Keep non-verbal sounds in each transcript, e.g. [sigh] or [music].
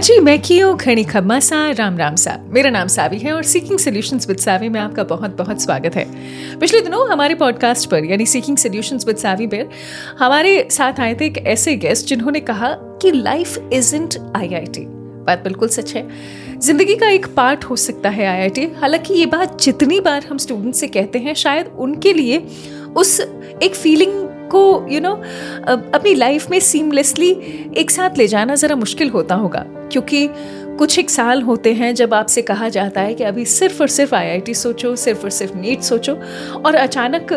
अजी मैं कियो खणी खम्मा सा राम राम सा। मेरा नाम सावी है और सीकिंग सोल्यूशंस विद सावी में आपका बहुत बहुत स्वागत है। पिछले दिनों हमारे पॉडकास्ट पर यानी सीकिंग सोल्यूशंस विद सावी पर हमारे साथ आए थे एक ऐसे गेस्ट जिन्होंने कहा कि लाइफ इजंट आईआईटी बात बिल्कुल सच है। ज़िंदगी का एक पार्ट हो सकता है आईआईटी हालाँकि ये बात जितनी बार हम स्टूडेंट से कहते हैं शायद उनके लिए उस एक फीलिंग को यू you नो know, अपनी लाइफ में सीमलेसली एक साथ ले जाना ज़रा मुश्किल होता होगा। क्योंकि कुछ एक साल होते हैं जब आपसे कहा जाता है कि अभी सिर्फ़ और सिर्फ़ आईआईटी सोचो, सिर्फ़ और सिर्फ़ नीट सोचो और अचानक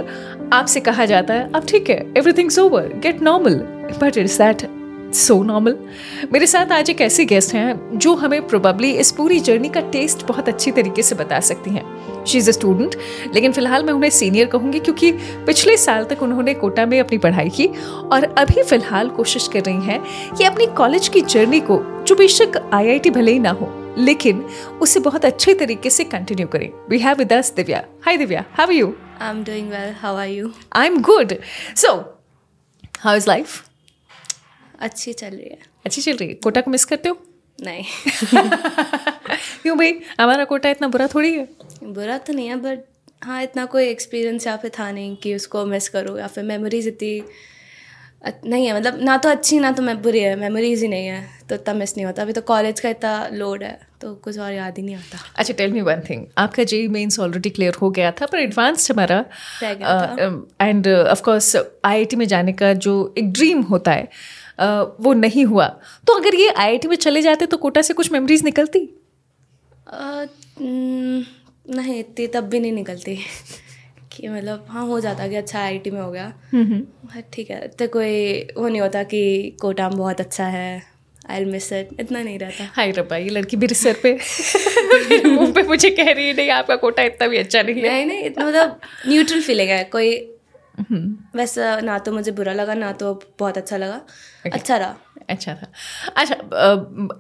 आपसे कहा जाता है, अब ठीक है everything's over get normal but it's that so normal मेरे साथ आज एक ऐसे गेस्ट हैं जो हमें प्रोबेबली इस पूरी जर्नी का टेस्ट बहुत अच्छी तरीके से बता सकती हैं। शी इज़ अ स्टूडेंट लेकिन फ़िलहाल मैं उन्हें सीनियर कहूँगी क्योंकि पिछले साल तक उन्होंने कोटा में अपनी पढ़ाई की और अभी फ़िलहाल कोशिश कर रही हैं कि अपनी कॉलेज की जर्नी को जो बेशक आई भले ही ना हो लेकिन उसे बहुत अच्छे तरीके से कंटिन्यू करें। We have with us Divya hi Divya how are you I am doing well how are you I am good so how is life अच्छी चल रही है। अच्छी चल रही है। कोटा को मिस करते हो? नहीं। [laughs] क्यों भाई? हमारा कोटा इतना बुरा थोड़ी है? बुरा तो नहीं है बट हाँ इतना कोई एक्सपीरियंस यहाँ पे था नहीं कि उसको मिस करो या फिर मेमोरीज इतनी नहीं है मतलब ना तो अच्छी ना तो मैं बुरी है मेमोरीज ही नहीं है तो इतना मिस नहीं होता। अभी तो कॉलेज का इतना लोड है तो कुछ और याद ही नहीं आता। अच्छा टेल मी वन थिंग आपका जे मेंस ऑलरेडी क्लियर हो गया था पर एडवांस हमारा एंड ऑफ़ कोर्स आईआईटी में जाने का जो एक ड्रीम होता है वो नहीं हुआ। तो अगर ये आईआईटी में चले जाते तो कोटा से कुछ मेमोरीज निकलती? नहीं इतनी तब भी नहीं निकलती। [laughs] कि मतलब हाँ हो जाता कि अच्छा आई में हो गया। हाँ, ठीक है तो कोई वो नहीं होता कि कोटा में बहुत अच्छा है आई मिस इट इतना नहीं रहता। हाय रब्बा ये लड़की भी सर पे [laughs] मुँह पे मुझे कह रही है नहीं आपका कोटा इतना भी अच्छा नहीं है। नहीं नहीं इतना मतलब न्यूट्रल फीलिंग है कोई हम्म। वैसा ना तो मुझे बुरा लगा ना तो बहुत अच्छा लगा। Okay. अच्छा रहा। अच्छा था। अच्छा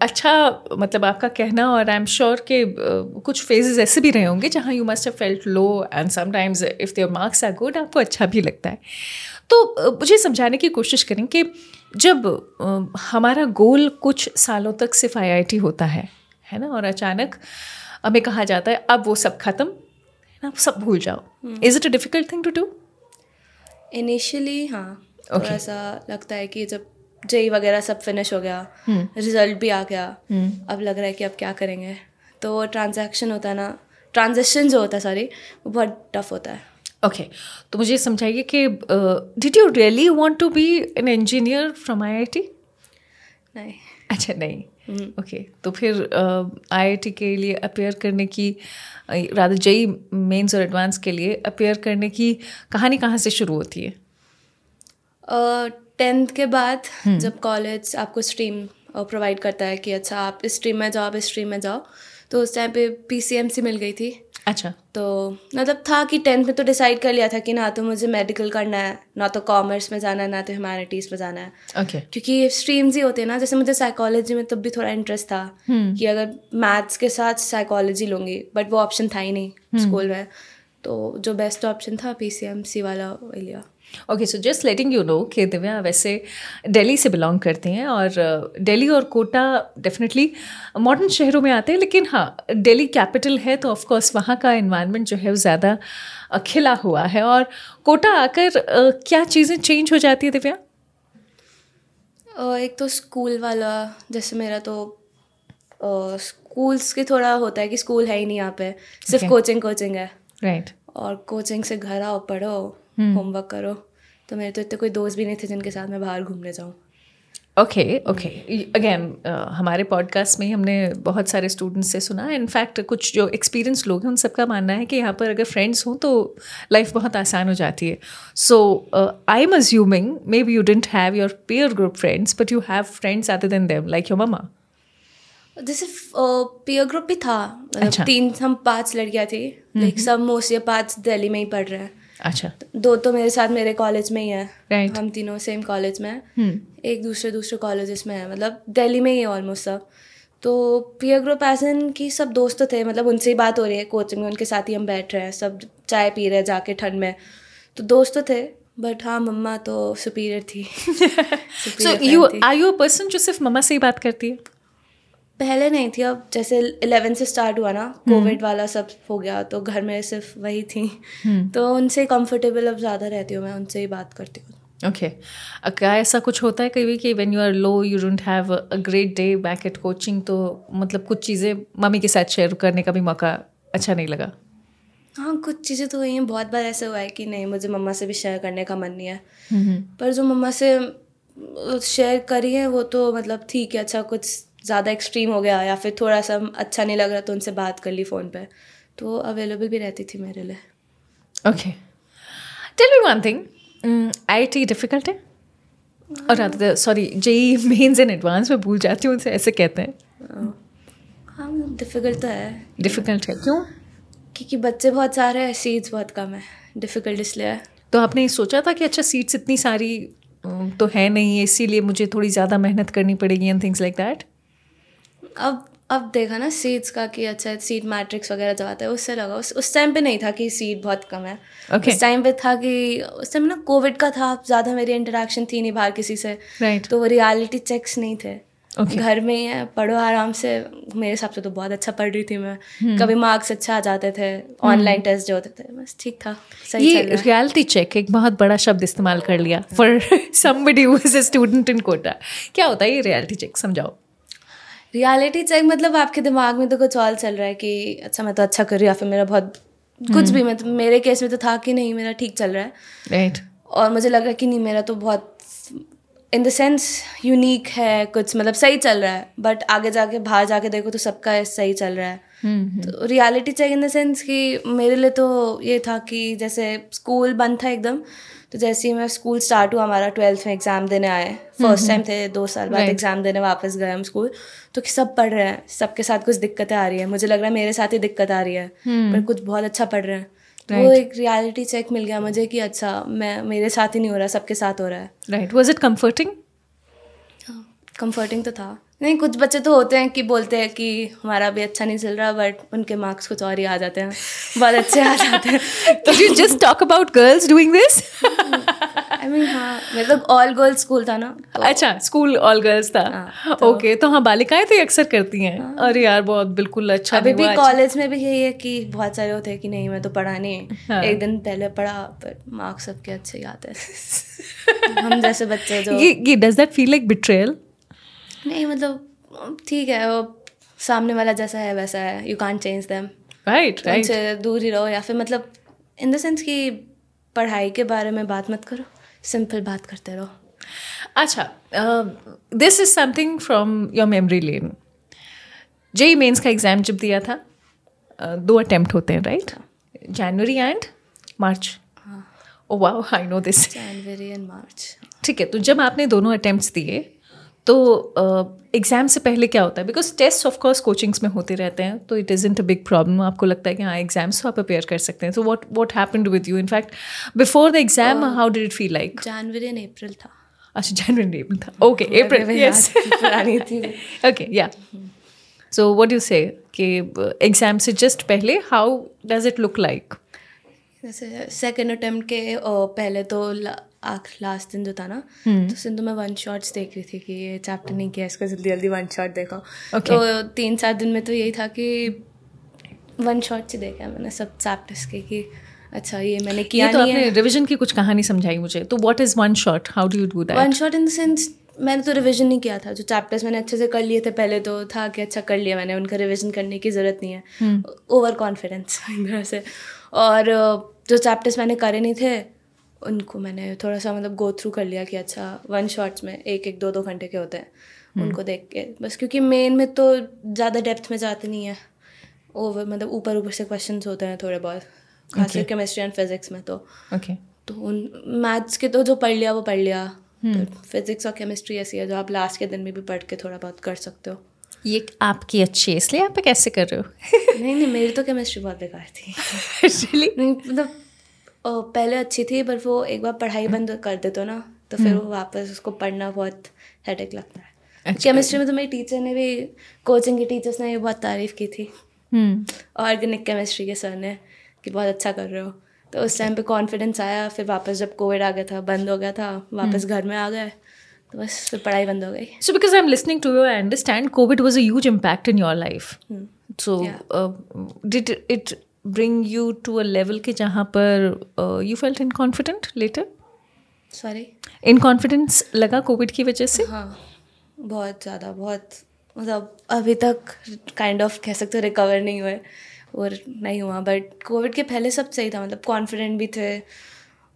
अच्छा मतलब आपका कहना और आई एम श्योर के कुछ फेजेस ऐसे भी रहे होंगे जहाँ you must have felt low and sometimes if their marks are good आपको अच्छा भी लगता है। तो मुझे समझाने की कोशिश करें कि जब हमारा गोल कुछ सालों तक सिर्फ़ आईआईटी होता है है ना? और अचानक हमें कहा जाता है अब वो सब ख़त्म है ना? सब भूल जाओ। Is it a difficult thing to do initially हाँ okay. थोड़ा सा लगता है कि जब जेई वगैरह सब फिनिश हो गया रिज़ल्ट हम्म। भी आ गया हम्म। अब लग रहा है कि अब क्या करेंगे तो ट्रांजैक्शन होता है ना ट्रांजेक्शन जो होता है सॉरी वो बहुत टफ होता है ओके okay, तो मुझे समझाइए कि did you really want to be an engineer from IIT नहीं अच्छा नहीं ओके हम्म। okay, तो फिर आईआईटी uh, के लिए अपेयर करने की राधा जई मेंस और एडवांस के लिए अपेयर करने की कहानी कहाँ से शुरू होती है टेंथ uh, के बाद हम्म। जब कॉलेज आपको स्ट्रीम प्रोवाइड करता है कि अच्छा आप इस स्ट्रीम में जाओ आप इस स्ट्रीम में जाओ तो उस टाइम पे पीसीएमसी मिल गई थी अच्छा तो मतलब था कि टेंथ में तो डिसाइड कर लिया था कि ना तो मुझे मेडिकल करना है ना तो कॉमर्स में जाना है ना तो ह्यूमैनिटीज़ में जाना है okay. क्योंकि स्ट्रीम्स ही होते हैं ना जैसे मुझे साइकोलॉजी में तब भी थोड़ा इंटरेस्ट था hmm. कि अगर मैथ्स के साथ साइकोलॉजी लूँगी बट वो ऑप्शन था ही नहीं hmm. स्कूल में तो जो बेस्ट ऑप्शन था पी वाला लिया okay so just letting you know कि दिव्या वैसे दिल्ली से बिलोंग करते हैं और दिल्ली और कोटा डेफिनेटली मॉडर्न शहरों में आते हैं लेकिन हाँ दिल्ली कैपिटल है तो ऑफकोर्स वहाँ का इन्वायरमेंट जो है वो ज़्यादा खिला हुआ है। और कोटा आकर क्या चीज़ें चेंज हो जाती है दिव्या? एक तो स्कूल वाला जैसे मेरा तो स्कूल्स के थोड़ा होता है कि स्कूल है ही नहीं यहाँ पे। सिर्फ़ कोचिंग कोचिंग है। Right right. और कोचिंग से घर आओ पढ़ो। होमवर्क हम्म। करो। तो मेरे तो इतने कोई दोस्त भी नहीं थे जिनके साथ मैं बाहर घूमने जाऊँ। ओके ओके अगेन हमारे पॉडकास्ट में हमने बहुत सारे स्टूडेंट्स से सुना। इनफैक्ट कुछ जो एक्सपीरियंस लोग हैं उन सबका मानना है कि यहाँ पर अगर फ्रेंड्स हों तो लाइफ बहुत आसान हो जाती है। So I am assuming maybe you don't have your peer group friends but you have friends other than them like your mama जैसे पेयर ग्रुप भी था। मतलब अच्छा. तीन हम पाँच लड़कियाँ थी। लाइक सब मोस्टली पाँच दिल्ली में ही पढ़ रहे हैं। अच्छा। दो तो मेरे साथ मेरे कॉलेज में ही है। Right. हम तीनों सेम कॉलेज में हैं। hmm. एक दूसरे दूसरे कॉलेजेस में है। मतलब दिल्ली में ही है ऑलमोस्ट सब। तो पीयर ग्रुप एसन की सब दोस्त तो थे मतलब उनसे ही बात हो रही है कोचिंग में उनके साथ ही हम बैठ रहे हैं। सब चाय पी रहे हैं जाके ठंड में। तो दोस्त तो थे बट हाँ मम्मा तो सुपीरियर थी। So you are you a person जो सिर्फ़ मम्मा से ही बात करती है? पहले नहीं थी अब जैसे इलेवन से स्टार्ट हुआ ना कोविड हम्म। वाला सब हो गया तो घर में सिर्फ़ वही थी हम्म। तो उनसे कंफर्टेबल अब ज़्यादा रहती हूँ मैं उनसे ही बात करती हूँ ओके okay. क्या ऐसा कुछ होता है कभी कि when you are low you don't have a great day back at coaching तो मतलब कुछ चीज़ें मम्मी के साथ शेयर करने का भी मौका अच्छा नहीं लगा हाँ कुछ चीज़ें तो हुई हैं बहुत बार ऐसा हुआ है कि नहीं मुझे मम्मा से भी शेयर करने का मन नहीं है हम्म। पर जो मम्मा से शेयर करी है वो तो मतलब ठीक है अच्छा कुछ ज़्यादा एक्सट्रीम हो गया या फिर थोड़ा सा अच्छा नहीं लग रहा तो उनसे बात कर ली फ़ोन पे। तो अवेलेबल भी रहती थी मेरे लिए। Okay tell me one thing I T difficult है और sorry JEE Mains in advance में भूल जाती हूँ उनसे ऐसे कहते हैं। हाँ डिफ़िकल्ट तो है। डिफ़िकल्ट है क्यों? क्योंकि बच्चे बहुत सारे हैं सीट्स बहुत कम है। डिफ़िकल्ट इसलिए है। तो आपने सोचा था कि अच्छा सीट्स इतनी सारी तो है नहीं है इसीलिए मुझे थोड़ी ज़्यादा मेहनत करनी पड़ेगी एंड थिंग्स लाइक दैट अब अब देखा ना सीट्स का कि अच्छा सीट मैट्रिक्स वगैरह जब आता है उससे लगा उस उस टाइम पे नहीं था कि सीट बहुत कम है okay. उस टाइम पे था कि उस टाइम ना कोविड का था ज़्यादा मेरी इंटरेक्शन थी नहीं बाहर किसी से right. तो वो रियलिटी चेक्स नहीं थे okay. घर में ही है पढ़ो आराम से मेरे हिसाब से तो बहुत अच्छा पढ़ रही थी मैं hmm. कभी मार्क्स अच्छा आ जाते थे ऑनलाइन hmm. टेस्ट जो होते थे बस ठीक था सही ये रियलिटी चेक एक बहुत बड़ा शब्द इस्तेमाल कर लिया for somebody who is a student in Kota क्या होता है ये रियलिटी चेक समझाओ रियलिटी चेक मतलब आपके दिमाग में तो कुछ और चल रहा है कि अच्छा मैं तो अच्छा कर रही हूँ या फिर मेरा बहुत कुछ भी मतलब मेरे केस में तो था कि नहीं मेरा ठीक चल रहा है। राइट और मुझे लग रहा है कि नहीं मेरा तो बहुत इन द सेंस यूनिक है कुछ मतलब सही चल रहा है बट आगे जाके बाहर जाके देखो तो सबका सही चल रहा है। हम्म, तो reality check in the sense कि मेरे लिए तो ये था कि जैसे स्कूल बंद था एकदम तो जैसे ही मैं स्कूल स्टार्ट हुआ हमारा ट्वेल्थ में एग्ज़ाम देने आए। फ़र्स्ट टाइम थे दो साल बाद एग्ज़ाम देने वापस गए हम स्कूल तो कि सब पढ़ रहे हैं सबके साथ कुछ दिक्कतें आ रही है। मुझे लग रहा है मेरे साथ ही दिक्कत आ रही है हम्म। पर कुछ बहुत अच्छा पढ़ रहे हैं। तो वो एक रियलिटी चेक मिल गया मुझे कि अच्छा मैं मेरे साथ ही नहीं हो रहा सबके साथ हो रहा है। Right was it comforting comforting तो था। नहीं कुछ बच्चे तो होते हैं कि बोलते हैं कि हमारा भी अच्छा नहीं चल रहा बट उनके मार्क्स कुछ और ही आ जाते हैं बहुत अच्छे आ जाते हैं। तो you just talk about girls doing this I mean हाँ मतलब ऑल गर्ल्स स्कूल था ना तो, अच्छा स्कूल ऑल गर्ल्स था। हाँ, तो, ओके तो हाँ बालिकाएँ तो अक्सर करती हैं। हाँ, अरे यार बहुत बिल्कुल अच्छा अभी भी कॉलेज में भी यही है कि बहुत सारे होते हैं कि नहीं मैं तो पढ़ा नहीं। हाँ. एक दिन पहले पढ़ा पर मार्क्स सबके अच्छे ही आते हैं। [laughs] हम जैसे बच्चे जो ये does that feel like betrayal नहीं मतलब ठीक है वो सामने वाला जैसा है वैसा है you can't change them right right उनसे दूर ही रहो या फिर मतलब इन द सेंस कि पढ़ाई के बारे में बात मत करो सिंपल बात करते रहो। अच्छा this is something from your memory lane JEE Mains का एग्ज़ाम जब दिया था uh, दो अटेम्प्ट होते हैं right January and March oh वाह I know this January and March ठीक है तो जब आपने दोनों अटेम्प्ट्स दिए तो एग्ज़ाम uh, से पहले क्या होता है? Because test of course coachings में होते रहते हैं तो it is isn't a big problem आपको लगता है कि हाँ एग्ज़ाम्स तो आप अपेयर कर सकते हैं. तो what what happen with you in fact before the exam how did it feel like January and April था. अच्छा जनवरी एंड अप्रैल था. Okay April yes okay yeah so what you से कि एग्ज़ाम से जस्ट पहले how does it look like जैसे second attempt के पहले तो आख लास्ट दिन जो था ना हम्म। तो सिंधु मैं वन शॉट्स देख रही थी कि ये चैप्टर नहीं किया इसका जल्दी जल्दी वन शॉट देखो। Okay. तो तीन चार दिन में तो यही था कि वन शॉट ही देखा मैंने सब चैप्टर्स के कि अच्छा ये मैंने किया ये तो आपने रिवीजन की कुछ कहानी समझाई मुझे। तो what is one shot how do you do that one shot in the sense मैंने तो रिवीजन नहीं किया था। जो चैप्टर्स मैंने अच्छे से कर लिए थे पहले तो था कि अच्छा कर लिया मैंने उनका रिवीजन करने की ज़रूरत नहीं है। ओवर हम्म। कॉन्फिडेंस [laughs] तरह से। और जो चैप्टर्स मैंने करे नहीं थे उनको मैंने थोड़ा सा मतलब गो थ्रू कर लिया कि अच्छा वन शॉट्स में एक एक दो दो घंटे के होते हैं। हम्म। उनको देख के बस क्योंकि मेन में तो ज़्यादा डेप्थ में जाते नहीं है। ओवर मतलब ऊपर ऊपर से क्वेश्चन होते हैं थोड़े बहुत खासकर okay. केमिस्ट्री एंड फिजिक्स में तो। Okay. तो उन मैथ्स के तो जो पढ़ लिया वो पढ़ लिया। तो फिजिक्स और केमिस्ट्री ऐसी है जो आप लास्ट के दिन में भी पढ़ के थोड़ा बहुत कर सकते हो। ये आपकी अच्छी है इसलिए आप कैसे कर रहे हो? नहीं नहीं मेरी तो केमिस्ट्री बहुत बेकार थी। [laughs] नहीं मतलब पहले अच्छी थी पर वो एक बार पढ़ाई बंद कर दे तो ना तो फिर हम्म। वो वापस उसको पढ़ना बहुत हेडेक लगता है। अच्छा। केमिस्ट्री में तो मेरी टीचर ने भी कोचिंग के टीचर्स ने भी बहुत तारीफ़ की थी। ऑर्गेनिक हम्म। केमिस्ट्री के सर ने कि बहुत अच्छा कर रहे हो। तो उस टाइम पे कॉन्फिडेंस आया फिर वापस जब कोविड आ गया था बंद हो गया था वापस हम्म। घर में आ गए तो बस फिर पढ़ाई बंद हो गई। So because I am listening to you I understand Covid was a huge impact in your life so did it bring you to a level के जहाँ पर you felt in confident later sorry in confidence लगा Covid की वजह से हाँ बहुत ज़्यादा बहुत मतलब अभी तक काइंड ऑफ़ कह सकते हो रिकवर नहीं हुए और नहीं हुआ बट कोविड के पहले सब सही था मतलब कॉन्फिडेंट भी थे।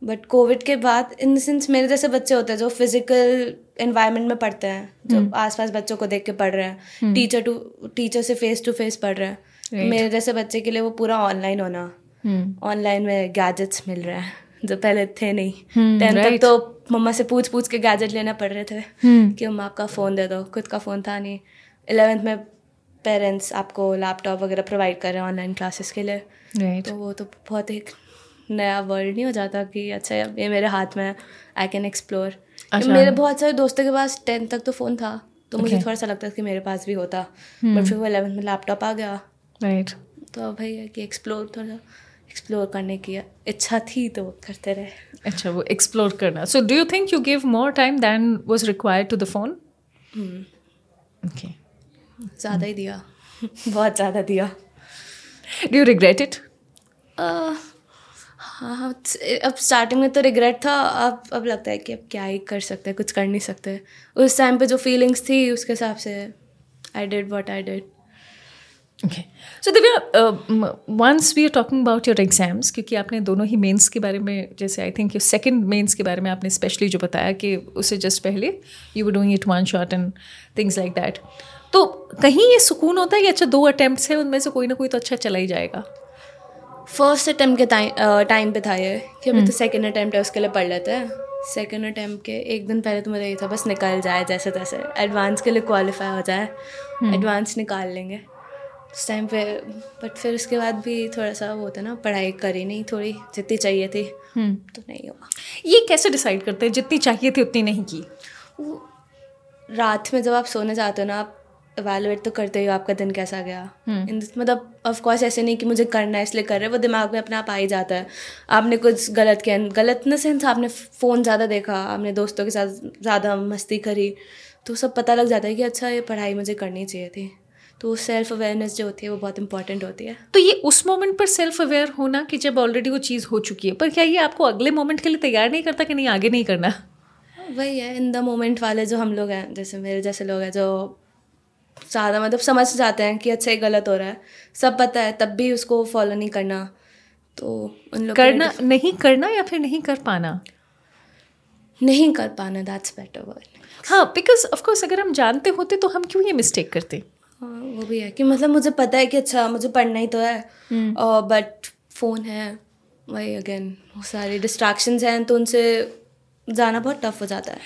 बट कोविड के बाद इन द सेंस मेरे जैसे बच्चे होते हैं जो फ़िज़िकल एनवायरनमेंट में पढ़ते हैं जो हम्म। आसपास बच्चों को देख के पढ़ रहे हैं टीचर टू टीचर से फेस टू फेस पढ़ रहे हैं मेरे जैसे बच्चे के लिए वो पूरा ऑनलाइन होना। ऑनलाइन हम्म। में गैजेट्स मिल रहे हैं जो पहले थे नहीं। टेंथ हम्म, तक तो मम्मा से पूछ पूछ के गैजेट लेना पड़ रहे थे कि मम्मा आपका फ़ोन दे दो। खुद का फ़ोन था नहीं। इलेवेंथ में पेरेंट्स आपको लैपटॉप वगैरह प्रोवाइड कर रहे हैं ऑनलाइन क्लासेस के लिए। Right. तो वो तो बहुत एक नया वर्ल्ड नहीं हो जाता कि अच्छा ये मेरे हाथ में आई कैन एक्सप्लोर मेरे बहुत सारे दोस्तों के पास टेंथ तक तो फ़ोन था। तो मुझे थोड़ा सा लगता था कि मेरे पास भी होता। But hmm. फिर वो इलेवेंथ में लैपटॉप आ गया। राइट तो भाई है कि एक्सप्लोर थोड़ा एक्सप्लोर करने की इच्छा थी तो करते रहे। अच्छा वो एक्सप्लोर करना। So do you think you give more time than was required to the phone okay ज़्यादा ही दिया। बहुत ज़्यादा दिया। डू यू रिग्रेट इट हाँ हाँ अब स्टार्टिंग में तो रिग्रेट था अब अब लगता है कि अब क्या ही कर सकते हैं कुछ कर नहीं सकते। उस टाइम पे जो फीलिंग्स थी उसके हिसाब से I did what I did okay so Divya once we are talking about your exams क्योंकि आपने दोनों ही मेंस के बारे में जैसे आई थिंक सेकंड मेंस के बारे में आपने स्पेशली जो बताया कि उससे जस्ट पहले you were doing it one shot and things like that तो कहीं ये सुकून होता है कि अच्छा दो अटैम्प्ट है उनमें से कोई ना कोई तो अच्छा चला ही जाएगा? फ़र्स्ट अटैम्प्ट के टाइम पे था ये कि अभी तो सेकेंड हम्म। अटैम्प्ट है उसके लिए पढ़ लेते हैं। सेकेंड अटैम्प्ट के एक दिन पहले तो मुझे ये था बस निकल जाए जैसे तैसे एडवांस के लिए क्वालिफाई हो जाए। एडवांस हम्म। निकाल लेंगे। उस टाइम पे बट फिर उसके बाद भी थोड़ा सा वो होता ना पढ़ाई करी नहीं थोड़ी जितनी चाहिए थी हम्म। तो नहीं हुआ। ये कैसे डिसाइड करते हैं? जितनी चाहिए थी उतनी नहीं की? वो रात में जब आप सोने जाते हो ना आप एवेलुएट तो करते हो आपका दिन कैसा गया। हम्म। मतलब ऑफ़ कोर्स ऐसे नहीं कि मुझे करना है इसलिए कर रहे वो दिमाग में अपने आप आ ही जाता है। आपने कुछ गलत किया गलत इन सेंस आपने फ़ोन ज़्यादा देखा आपने दोस्तों के साथ ज़्यादा मस्ती करी तो सब पता लग जाता है कि अच्छा ये पढ़ाई मुझे करनी चाहिए थी। तो सेल्फ अवेयरनेस जो होती है वो बहुत इंपॉर्टेंट होती है। तो ये उस मोमेंट पर सेल्फ अवेयर होना कि जब ऑलरेडी वो चीज़ हो चुकी है पर क्या ये आपको अगले मोमेंट के लिए तैयार नहीं करता कि नहीं आगे नहीं करना? वही है इन द मोमेंट वाले जो हम लोग हैं जैसे मेरे जैसे लोग हैं जो ज़्यादा मतलब समझ जाते हैं कि अच्छा ये गलत हो रहा है सब पता है तब भी उसको फॉलो नहीं करना। तो उन लोग करना नहीं करना या फिर नहीं कर पाना? नहीं कर पाना दैट्स बेटर वर्ड हाँ बिकॉज़ ऑफकोर्स अगर हम जानते होते तो हम क्यों ये मिस्टेक करते? हाँ वो भी है कि मतलब मुझे पता है कि अच्छा मुझे पढ़ना ही तो है। But hmm. फ़ोन है वही अगेन वो सारे डिस्ट्रैक्शंस हैं तो उनसे जाना बहुत टफ हो जाता है।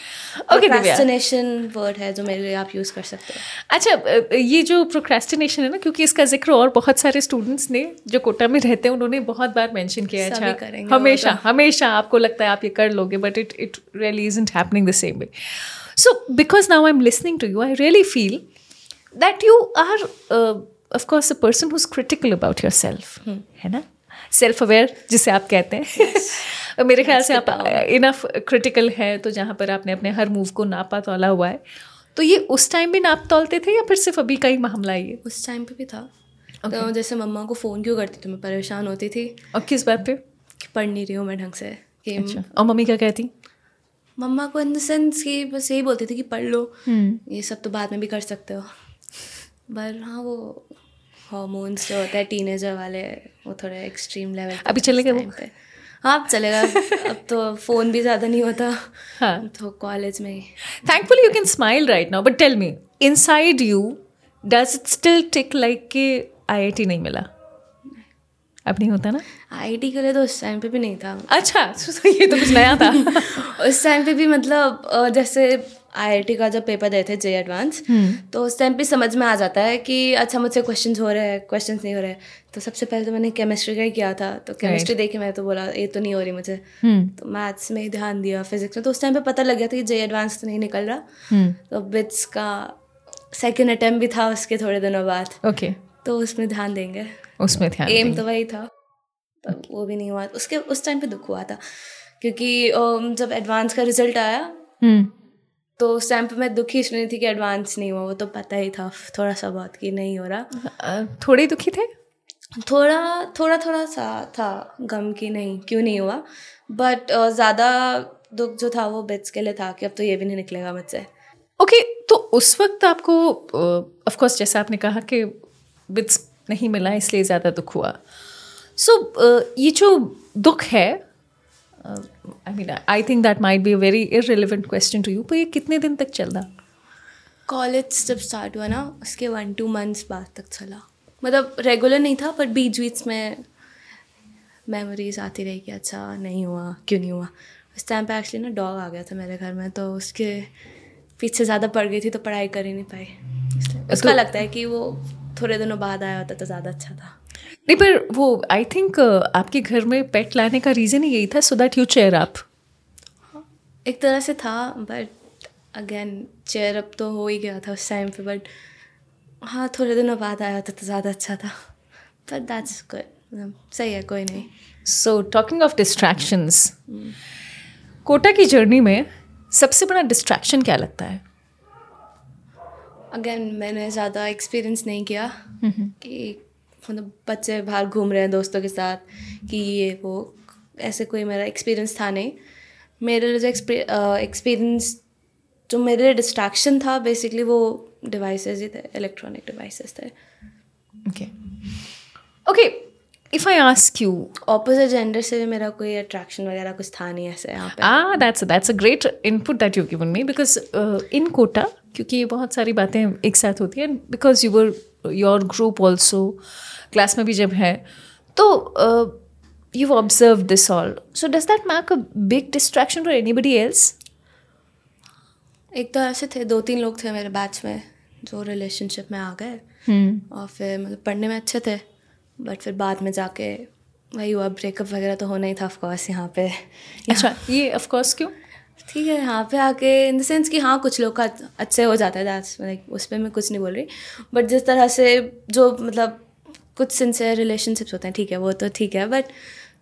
प्रोक्रेस्टिनेशन वर्ड है जो मेरे लिए आप यूज़ कर सकते हैं। अच्छा ये जो प्रोक्रेस्टिनेशन है ना क्योंकि इसका ज़िक्र और बहुत सारे स्टूडेंट्स ने जो कोटा में रहते हैं उन्होंने बहुत बार मेंशन किया है। अच्छा हमेशा तो। हमेशा आपको लगता है आप ये कर लोगे but it it really is happening the same way so because now I am listening to you I really feel that you are of course a person who is critical about your self है ना? Self aware जिसे आप कहते हैं। Yes. [laughs] मेरे ख्याल से आप इनफ क्रिटिकल है तो जहाँ पर आपने अपने हर मूव को नापा तोला हुआ है। तो ये उस टाइम भी नाप तोलते थे या फिर सिर्फ़ अभी का ही मामला ये? उस टाइम पे भी था। okay. तो जैसे मम्मा को फ़ोन क्यों करती तो मैं परेशान होती थी। और किस बात पे? कि पढ़ नहीं रही हूँ मैं ढंग से। कि अच्छा। और मम्मी क्या कहती? मम्मा को इन द सेंस कि बस यही बोलती थी कि पढ़ लो। हम्म। ये सब तो बाद में भी कर सकते हो। पर हाँ वो हॉर्मोन्स जो होते हैं टीनेजर वाले वो थोड़े एक्सट्रीम लेवल अभी चलेगा वो? हाँ अब चलेगा। अब तो फ़ोन भी ज़्यादा नहीं होता। हाँ। तो कॉलेज में ही। Thankfully you can smile right now but tell me inside you does it still tick like कि आईआईटी नहीं मिला? अब नहीं होता ना? आईआईटी के लिए तो उस टाइम पे भी नहीं था। अच्छा तो [laughs] ये तो कुछ नया था। [laughs] उस टाइम पे भी मतलब जैसे आईआईटी का जब पेपर देते थे जे एडवांस हम्म। तो उस टाइम भी समझ में आ जाता है कि अच्छा मुझसे क्वेश्चंस हो रहे हैं क्वेश्चंस नहीं हो रहे तो सबसे पहले तो मैंने केमिस्ट्री का ही किया था। तो केमिस्ट्री देखे मैं तो बोला ये तो नहीं हो रही मुझे। हम्म। तो मैथ्स में ही ध्यान दिया फिजिक्स में। तो उस टाइम पे पता लग गया था कि जे एडवांस तो नहीं निकल रहा। हम्म। तो बिट्स का सेकेंड अटैम्प्ट भी था उसके थोड़े दिनों बाद। ओके तो उसमें ध्यान देंगे। उसमें ध्यान एम तो वही था। पर वो भी नहीं हुआ। उसके उस टाइम पे दुख हुआ था। क्योंकि जब एडवांस का रिज़ल्ट आया तो उस टाइम पे मैं दुखी इसलिए थी कि एडवांस नहीं हुआ वो तो पता ही था थोड़ा सा बहुत कि नहीं हो रहा। थोड़े दुखी थे? थोड़ा थोड़ा थोड़ा सा था गम की नहीं क्यों नहीं हुआ। बट ज़्यादा दुख जो था वो बिट्स के लिए था कि अब तो ये भी नहीं निकलेगा मुझसे। ओके okay, तो उस वक्त आपको ऑफ़ कोर्स जैसा आपने कहा कि बिट्स नहीं मिला इसलिए ज़्यादा दुख हुआ। सो so, uh, ये जो दुख है I mean I think that might be a very irrelevant question to you पर ये कितने दिन तक चल रहा? कॉलेज जब स्टार्ट हुआ ना उसके वन टू मंथ्स बाद तक चला। मतलब रेगुलर नहीं था बट बीच बीच में मेमोरीज आती रही कि अच्छा नहीं हुआ क्यों नहीं हुआ? उस टाइम पे एक्चुअली ना डॉग आ गया था मेरे घर में तो उसके पीछे ज़्यादा पड़ गई थी तो पढ़ाई कर ही नहीं पाई। उसका तो, लगता है कि वो थोड़े दिनों बाद आया होता तो ज़्यादा अच्छा था। नहीं पर वो आई थिंक uh, आपके घर में पेट लाने का रीज़न ही यही था so that you cheer up एक तरह से था बट अगेन चेयर अप तो हो ही गया था उस टाइम पे बट हाँ थोड़े दिनों बाद आया था तो ज़्यादा अच्छा था। बट दैट्स गुड सही है कोई नहीं। So talking of distractions Kota की जर्नी में सबसे बड़ा डिस्ट्रैक्शन क्या लगता है? अगेन मैंने ज़्यादा एक्सपीरियंस नहीं किया कि मतलब बच्चे बाहर घूम रहे हैं दोस्तों के साथ कि ये वो ऐसे कोई मेरा एक्सपीरियंस था नहीं। मेरे लिए जो एक्सपीरियंस जो मेरे लिए डिस्ट्रैक्शन था बेसिकली वो डिवाइसेस ही थे इलेक्ट्रॉनिक डिवाइसेस थे। Okay okay if I ask you opposite gender से भी मेरा कोई अट्रैक्शन वगैरह कुछ था नहीं ऐसे यहाँ पे। Ah that's that's a great input that you given me because in Kota क्योंकि ये बहुत सारी बातें एक साथ होती हैं because you were your group also class में भी जब है तो you observe this all so does that make a big distraction for anybody else एक तो ऐसे थे दो तीन लोग थे मेरे बैच में जो रिलेशनशिप में आ गए। Hmm. और फिर मतलब पढ़ने में अच्छे थे बट फिर बाद में जाके वही हुआ ब्रेकअप वगैरह तो होना ही था ऑफकोर्स यहाँ पे। अच्छा ये ऑफकोर्स क्यों? ठीक है, यहाँ पे आके इन द सेंस कि हाँ कुछ लोग का अच्छे हो जाता है दैट्स लाइक उस पर मैं कुछ नहीं बोल रही। बट जिस तरह से जो मतलब कुछ सिंसियर रिलेशनशिप्स होते हैं, ठीक है, वो तो ठीक है बट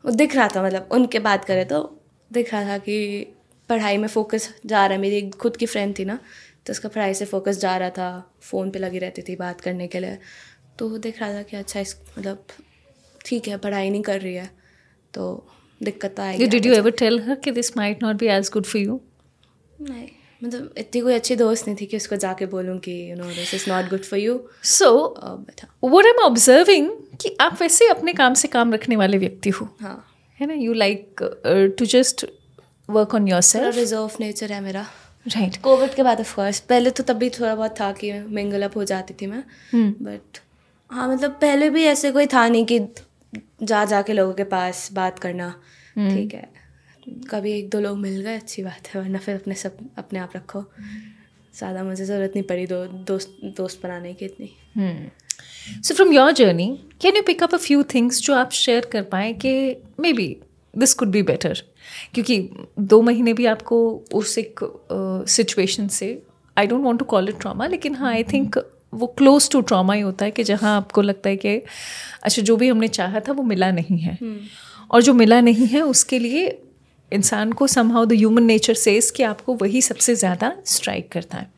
वो दिख रहा था मतलब उनके बात करें तो दिख रहा था कि पढ़ाई में फोकस जा रहा है। मेरी खुद की फ्रेंड थी ना तो उसका पढ़ाई से फोकस जा रहा था फ़ोन पे लगी रहती थी बात करने के लिए। तो देख रहा था कि अच्छा इस मतलब ठीक है, पढ़ाई नहीं कर रही है तो दिक्कत आएगी did you ever tell her कि this might not be as good for you नहीं मतलब इतनी कोई अच्छी दोस्त नहीं थी कि उसको जाके बोलूँ कि you know this is not good for you so what I am observing कि आप वैसे अपने काम से काम रखने वाले व्यक्ति हो हाँ। है ना? You like to just work on your self reserve nature है मेरा। Right right. कोविड के बाद ऑफ़ कोर्स पहले तो तब भी थोड़ा बहुत था कि मिंगल अप हो जाती थी मैं। But hmm. हाँ मतलब पहले भी ऐसे कोई था नहीं कि जा जा के लोगों के पास बात करना। हम्म। ठीक है। कभी एक दो लोग मिल गए अच्छी बात है वरना फिर अपने सब अपने आप रखो। ज़्यादा मुझे ज़रूरत नहीं पड़ी दो दोस्त दोस्त बनाने की इतनी। So from your journey can you pick up a few things जो आप शेयर कर पाएँ कि maybe this could be better क्योंकि दो महीने भी आपको उस एक सिचुएशन uh, से I don't want to call it trauma लेकिन हाँ आई थिंक वो क्लोज टू ट्रामा ही होता है कि जहाँ आपको लगता है कि अच्छा जो भी हमने चाहा था वो मिला नहीं है। हम्म। और जो मिला नहीं है उसके लिए इंसान को somehow the human nature says कि आपको वही सबसे ज़्यादा स्ट्राइक करता है।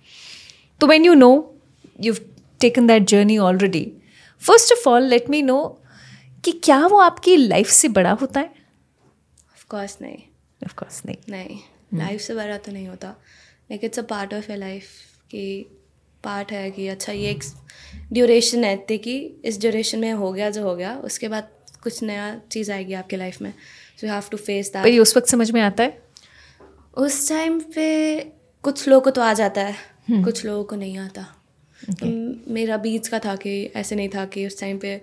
तो when you know you taken that journey already first of all let me know कि क्या वो आपकी लाइफ से बड़ा होता है? ऑफकोर्स नहीं। ऑफकोर्स नहीं। नहीं। Life hmm. से बड़ा तो नहीं होता। Like it's a part of a life कि पार्ट है कि अच्छा ये एक ड्यूरेशन है इतने कि इस ड्यूरेशन में हो गया जो हो गया उसके बाद कुछ नया चीज़ आएगी आपके लाइफ में so you have to face that उस वक्त समझ में आता है उस टाइम पे कुछ लोगों को तो आ जाता है hmm. कुछ लोगों को नहीं आता okay. मेरा बीच का था कि ऐसे नहीं था कि उस टाइम पे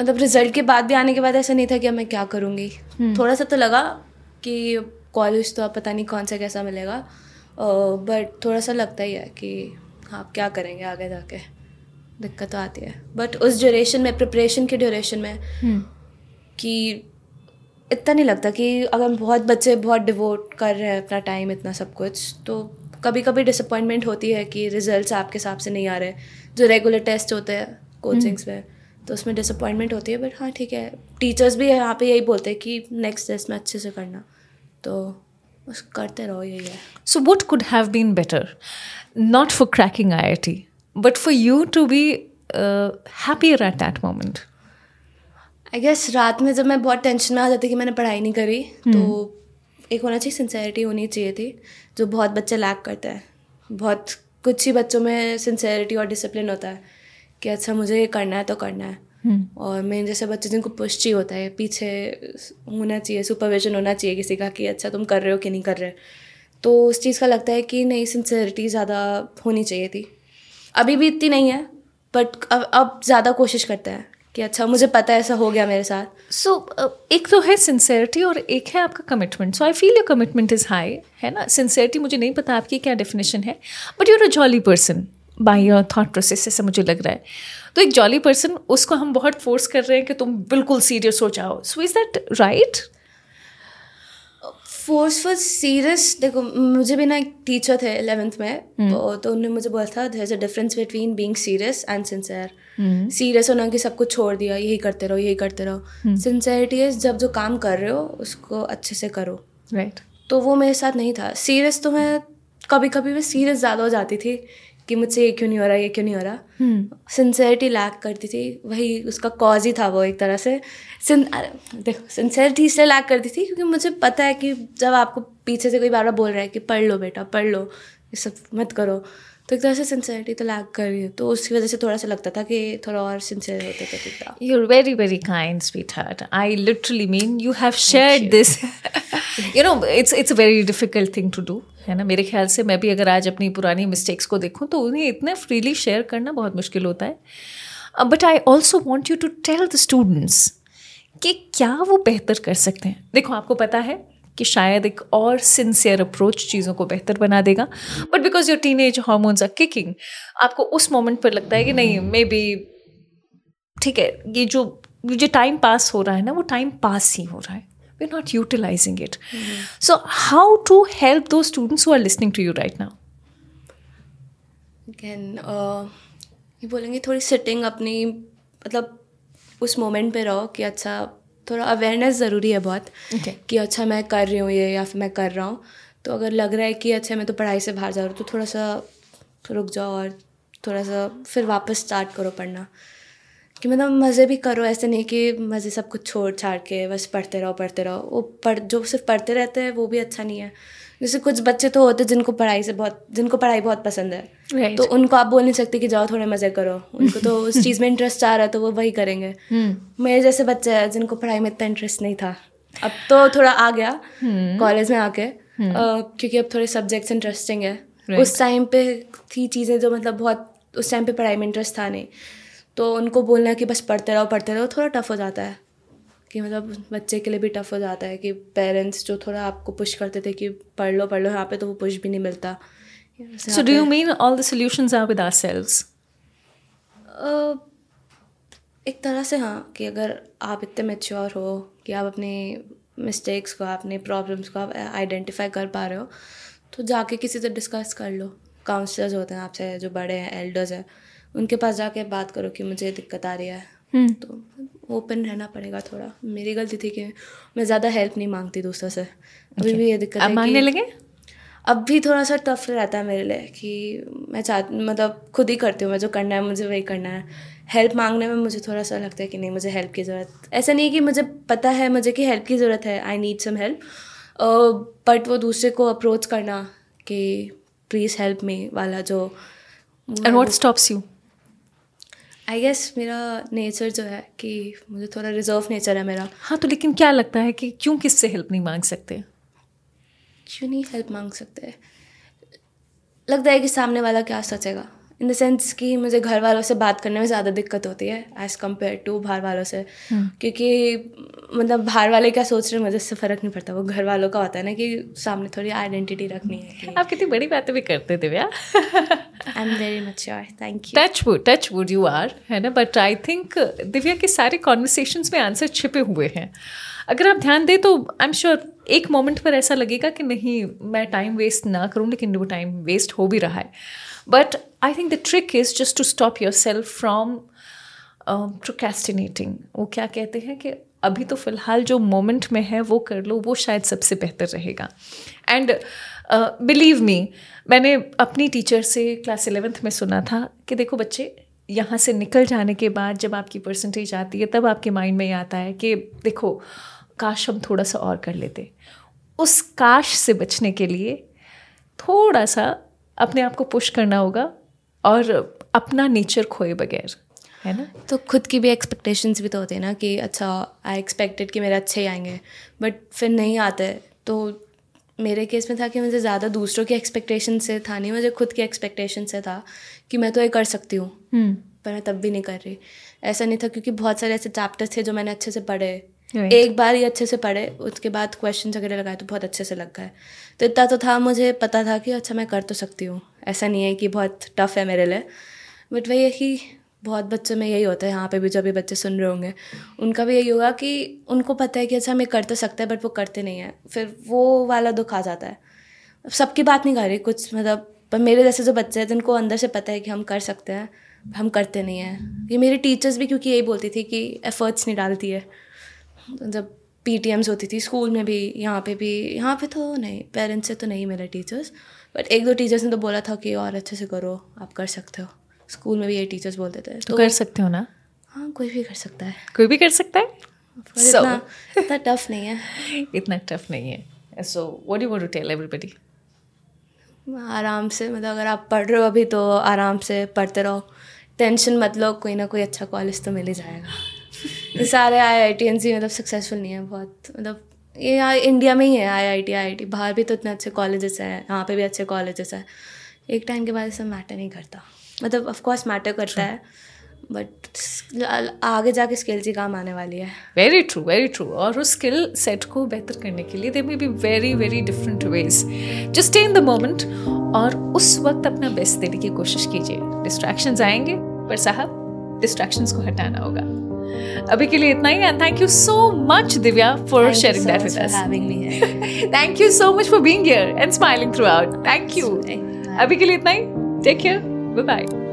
मतलब रिज़ल्ट के बाद भी आने के बाद ऐसा नहीं था कि अब मैं क्या करूँगी hmm. थोड़ा सा तो लगा कि कॉलेज तो अब पता नहीं कौन सा कैसा मिलेगा बट थोड़ा सा लगता ही है कि आप क्या करेंगे आगे जाके? दिक्कत तो आती है। बट उस ड्यूरेशन में प्रिपरेशन की ड्यूरेशन में हम्म। कि इतना नहीं लगता कि अगर बहुत बच्चे बहुत डिवोट कर रहे हैं अपना टाइम इतना सब कुछ तो कभी कभी डिसअपॉइंटमेंट होती है कि रिजल्ट्स आपके हिसाब से नहीं आ रहे। जो रेगुलर टेस्ट होते हैं कोचिंग्स में तो उसमें डिसअपॉइंटमेंट होती है बट हाँ ठीक है। टीचर्स भी यहाँ पे यही बोलते हैं कि नेक्स्ट टेस्ट में अच्छे से करना। तो बस करते रहो यही है so what could have been better not for cracking I I T but for you to be happier at that moment I guess रात में जब मैं बहुत टेंशन में आ जाती कि मैंने पढ़ाई नहीं करी तो hmm. एक होना चाहिए सिंसेरिटी होनी चाहिए थी जो बहुत बच्चे लैक करते हैं बहुत कुछ ही बच्चों में सिंसेरिटी और डिसिप्लिन होता है कि अच्छा मुझे ये करना है तो करना है. और मेरे जैसे बच्चे जिनको चाहिए होता है पीछे होना चाहिए सुपरविजन होना चाहिए किसी का कि अच्छा तुम कर रहे हो कि नहीं कर रहे तो उस चीज़ का लगता है कि नहीं सिंसेरिटी ज़्यादा होनी चाहिए थी। अभी भी इतनी नहीं है बट अब अब ज़्यादा कोशिश करते हैं कि अच्छा मुझे पता है ऐसा हो गया मेरे साथ। सो so, एक तो है सिंसेरिटी और एक है आपका commitment so I feel your commitment is high है ना? सिंसेरिटी मुझे नहीं पता आपकी क्या डेफिनेशन है but you're a jolly person by your thought process ऐसा मुझे लग रहा है। तो एक जॉली पर्सन उसको हम बहुत फोर्स कर रहे हैं कि तुम बिल्कुल सीरियस हो जाओ। So is that right forceful serious देखो मुझे भी ना एक टीचर थे एलेवेंथ में hmm. तो, तो उन्होंने मुझे बोला था there is a difference between being serious and sincere serious होना कि सब कुछ छोड़ दिया यही करते रहो यही करते रहो। Sincerity hmm. इज़ जब जो काम कर रहे हो उसको अच्छे से करो। Right right. तो वो मेरे साथ नहीं था। सीरियस तो मैं कभी कभी मैं सीरियस ज़्यादा हो जाती थी। कि मुझसे ये क्यों नहीं हो रहा ये क्यों नहीं हो रहा। Sincerity hmm. लैक करती थी वही उसका कॉज ही था वो एक तरह से। देखो सिंसेरिटी इसलिए लैक करती थी क्योंकि मुझे पता है कि जब आपको पीछे से कोई बार बार बोल रहा है कि पढ़ लो बेटा पढ़ लो ये सब मत करो। तो एक तरह से सिंसेरिटी तो लैक कर रही है। तो उसकी वजह से थोड़ा सा लगता था कि थोड़ा और सिंसियर होते थे पिता you are very very kind sweetheart I literally mean you have share this you know it's it's a very difficult thing to do है ना? मेरे ख्याल से मैं भी अगर आज अपनी पुरानी मिस्टेक्स को देखूँ तो उन्हें इतने फ्रीली शेयर करना बहुत मुश्किल होता है। But I also want you to tell the students कि क्या वो बेहतर कर सकते हैं। देखो आपको पता है कि शायद एक और सिंसियर अप्रोच चीज़ों को बेहतर बना देगा। But because your teenage hormones are kicking आपको उस मोमेंट पर लगता है कि नहीं मे बी ठीक है ये जो जो टाइम पास हो रहा है ना वो टाइम पास ही हो रहा है। We're not utilizing it. Mm-hmm. so how to help those students who are listening to you right now? Again uh, ये बोलेंगे थोड़ी सिटिंग अपनी मतलब उस मोमेंट पे रहो कि अच्छा थोड़ा अवेयरनेस ज़रूरी है बहुत okay. कि अच्छा मैं कर रही हूँ ये या फिर मैं कर रहा हूँ। तो अगर लग रहा है कि अच्छा मैं तो पढ़ाई से बाहर जा रहा हूँ तो थोड़ा सा रुक जाओ और थोड़ा सा फिर वापस स्टार्ट करो पढ़ना। कि मतलब मज़े भी करो ऐसे नहीं कि मज़े सब कुछ छोड़ छाड़ के बस पढ़ते रहो पढ़ते रहो। वो पढ़ जो सिर्फ़ पढ़ते रहते हैं वो भी अच्छा नहीं है। जैसे कुछ बच्चे तो होते जिनको पढ़ाई से बहुत जिनको पढ़ाई बहुत पसंद है right. तो उनको आप बोल नहीं सकते कि जाओ थोड़े मज़े करो उनको तो [laughs] उस चीज़ में इंटरेस्ट आ रहा है तो वो वही करेंगे hmm. मेरे जैसे बच्चे हैं जिनको पढ़ाई में इतना इंटरेस्ट नहीं था अब तो थोड़ा आ गया कॉलेज hmm. में आके hmm. क्योंकि अब थोड़े सब्जेक्ट्स इंटरेस्टिंग है right. उस टाइम पे थी चीज़ें जो मतलब बहुत उस टाइम पे पढ़ाई में इंटरेस्ट था नहीं तो उनको बोलना कि बस पढ़ते रहो पढ़ते रहो थोड़ा टफ हो जाता है कि मतलब बच्चे के लिए भी टफ हो जाता है कि पेरेंट्स जो थोड़ा आपको पुश करते थे कि पढ़ लो पढ़ लो यहाँ पे तो वो पुश भी नहीं मिलता। So do you mean all the solutions are with ourselves एक तरह से हाँ कि अगर आप इतने मेच्योर हो कि आप अपने मिस्टेक्स को अपने प्रॉब्लम्स को आप आइडेंटिफाई कर पा रहे हो तो जाके किसी से डिस्कस कर लो। काउंसलर्स होते हैं आपसे जो बड़े हैं एल्डर्स हैं उनके पास जाके बात करो कि मुझे दिक्कत आ रही है। तो ओपन रहना पड़ेगा थोड़ा। मेरी गलती थी कि मैं ज़्यादा हेल्प नहीं मांगती दूसरों से। अभी भी ये दिक्कत है मांगने लगे? अब भी थोड़ा सा टफ रहता है मेरे लिए कि मैं चाह मतलब खुद ही करती हूँ मैं जो करना है मुझे वही करना है। हेल्प मांगने में मुझे थोड़ा सा लगता है कि नहीं मुझे हेल्प की ज़रूरत ऐसा नहीं कि मुझे पता है मुझे कि हेल्प की ज़रूरत है I need some help but वो दूसरे को अप्रोच करना कि प्लीज़ हेल्प मी वाला जो and what stops you I guess मेरा नेचर जो है कि मुझे थोड़ा रिज़र्व नेचर है मेरा। हाँ तो लेकिन क्या लगता है कि क्यों किससे हेल्प नहीं मांग सकते? क्यों नहीं हेल्प मांग सकते? लगता है कि सामने वाला क्या सोचेगा? इन द सेंस कि मुझे घर वालों से बात करने में ज़्यादा दिक्कत होती है एज़ कंपेयर टू बाहर वालों से। हम्म। क्योंकि मतलब बाहर वाले क्या सोच रहे हैं मुझे इससे फ़र्क नहीं पड़ता। वो घर वालों का होता है ना कि सामने थोड़ी आइडेंटिटी रखनी है आप कितनी बड़ी बातें भी करते थे भैया। I am very much thank you touch wood touch wood you are है ना? बट आई थिंक दिव्या के सारे कॉन्वर्सेशन में आंसर छिपे हुए हैं। अगर आप ध्यान दें तो आई एम श्योर एक मोमेंट पर ऐसा लगेगा कि नहीं मैं टाइम वेस्ट ना करूँ लेकिन वो टाइम वेस्ट हो भी रहा है। But think the trick is just to stop yourself from procrastinating वो क्या कहते हैं कि अभी तो फ़िलहाल जो मोमेंट में है, वो कर लो, वो शायद सबसे बेहतर रहेगा। एंड बिलीव मी मैंने अपनी टीचर से क्लास इलेवेंथ में सुना था कि देखो बच्चे, यहाँ से निकल जाने के बाद जब आपकी परसेंटेज आती है, तब आपके माइंड में ये आता है कि देखो, काश हम थोड़ा सा और कर लेते। उस काश से बचने के लिए थोड़ा सा अपने आप को पुश करना होगा और अपना नेचर खोए बगैर है ना? तो खुद की भी एक्सपेक्टेशंस भी तो होते हैं ना कि अच्छा आई एक्सपेक्टेड कि मेरे अच्छे ही आएँगे बट फिर नहीं आते। तो मेरे केस में था कि मुझे ज़्यादा दूसरों की एक्सपेक्टेशन से था नहीं मुझे खुद की एक्सपेक्टेशन से था कि मैं तो ये कर सकती हूँ हम्म। पर मैं तब भी नहीं कर रही। ऐसा नहीं था क्योंकि बहुत सारे ऐसे चैप्टर्स थे जो मैंने अच्छे से पढ़े एक बार ही अच्छे से पढ़े, उसके बाद क्वेश्चन वगैरह लगाए तो बहुत अच्छे से लग गए। तो इतना तो था, मुझे पता था कि अच्छा मैं कर तो सकती हूँ। ऐसा नहीं है कि बहुत टफ है मेरे लिए। बट वही है कि बहुत बच्चों में यही होता है, यहाँ पे भी जो अभी बच्चे सुन रहे होंगे, उनका भी यही होगा कि उनको पता है कि अच्छा मैं कर तो सकता है बट वो करते नहीं हैं। फिर वो वाला दुख आ जाता है। सबकी बात नहीं कर रही, कुछ मतलब पर मेरे जैसे जो बच्चे हैं, जिनको अंदर से पता है कि हम कर सकते हैं, हम करते नहीं हैं। ये मेरी टीचर्स भी क्योंकि यही बोलती थी कि एफर्ट्स नहीं डालती है। जब पी टी एम्स होती थी स्कूल में भी यहाँ पे भी यहाँ पे तो नहीं पेरेंट्स से तो नहीं मिले टीचर्स बट एक दो टीचर्स ने तो बोला था कि और अच्छे से करो आप कर सकते हो। स्कूल में भी ये टीचर्स बोलते थे। तो, तो कर सकते हो ना? हाँ कोई भी कर सकता है। कोई भी कर सकता है? so, इतना इतना टफ नहीं है। [laughs] इतना टफ नहीं है। So what you want to tell everybody आराम से मतलब अगर आप पढ़ रहे हो अभी तो आराम से पढ़ते रहो। टेंशन मत लो कोई ना कोई अच्छा कॉलेज तो मिल ही जाएगा। सारे आई आई टी एन सी मतलब सक्सेसफुल नहीं है बहुत। मतलब ये यहाँ इंडिया में ही है आई I T I I T बाहर भी तो इतने अच्छे कॉलेजेस हैं यहाँ पे भी अच्छे कॉलेजेस हैं। एक टाइम के बाद सब मैटर नहीं करता। मतलब ऑफकोर्स मैटर करता है बट आगे जाके स्किल्स ही काम आने वाली है। वेरी ट्रू वेरी ट्रू और उस स्किल सेट को बेहतर करने के लिए they may be very very different ways just stay in the moment और उस वक्त अपना बेस्ट देने की कोशिश कीजिए। डिस्ट्रैक्शंस आएँगे पर साहब डिस्ट्रैक्शंस को हटाना होगा। अभी के लिए इतना ही and thank you so much Divya for sharing that with us thank you so much for being here and smiling throughout thank you अभी के लिए इतना ही. Take care bye bye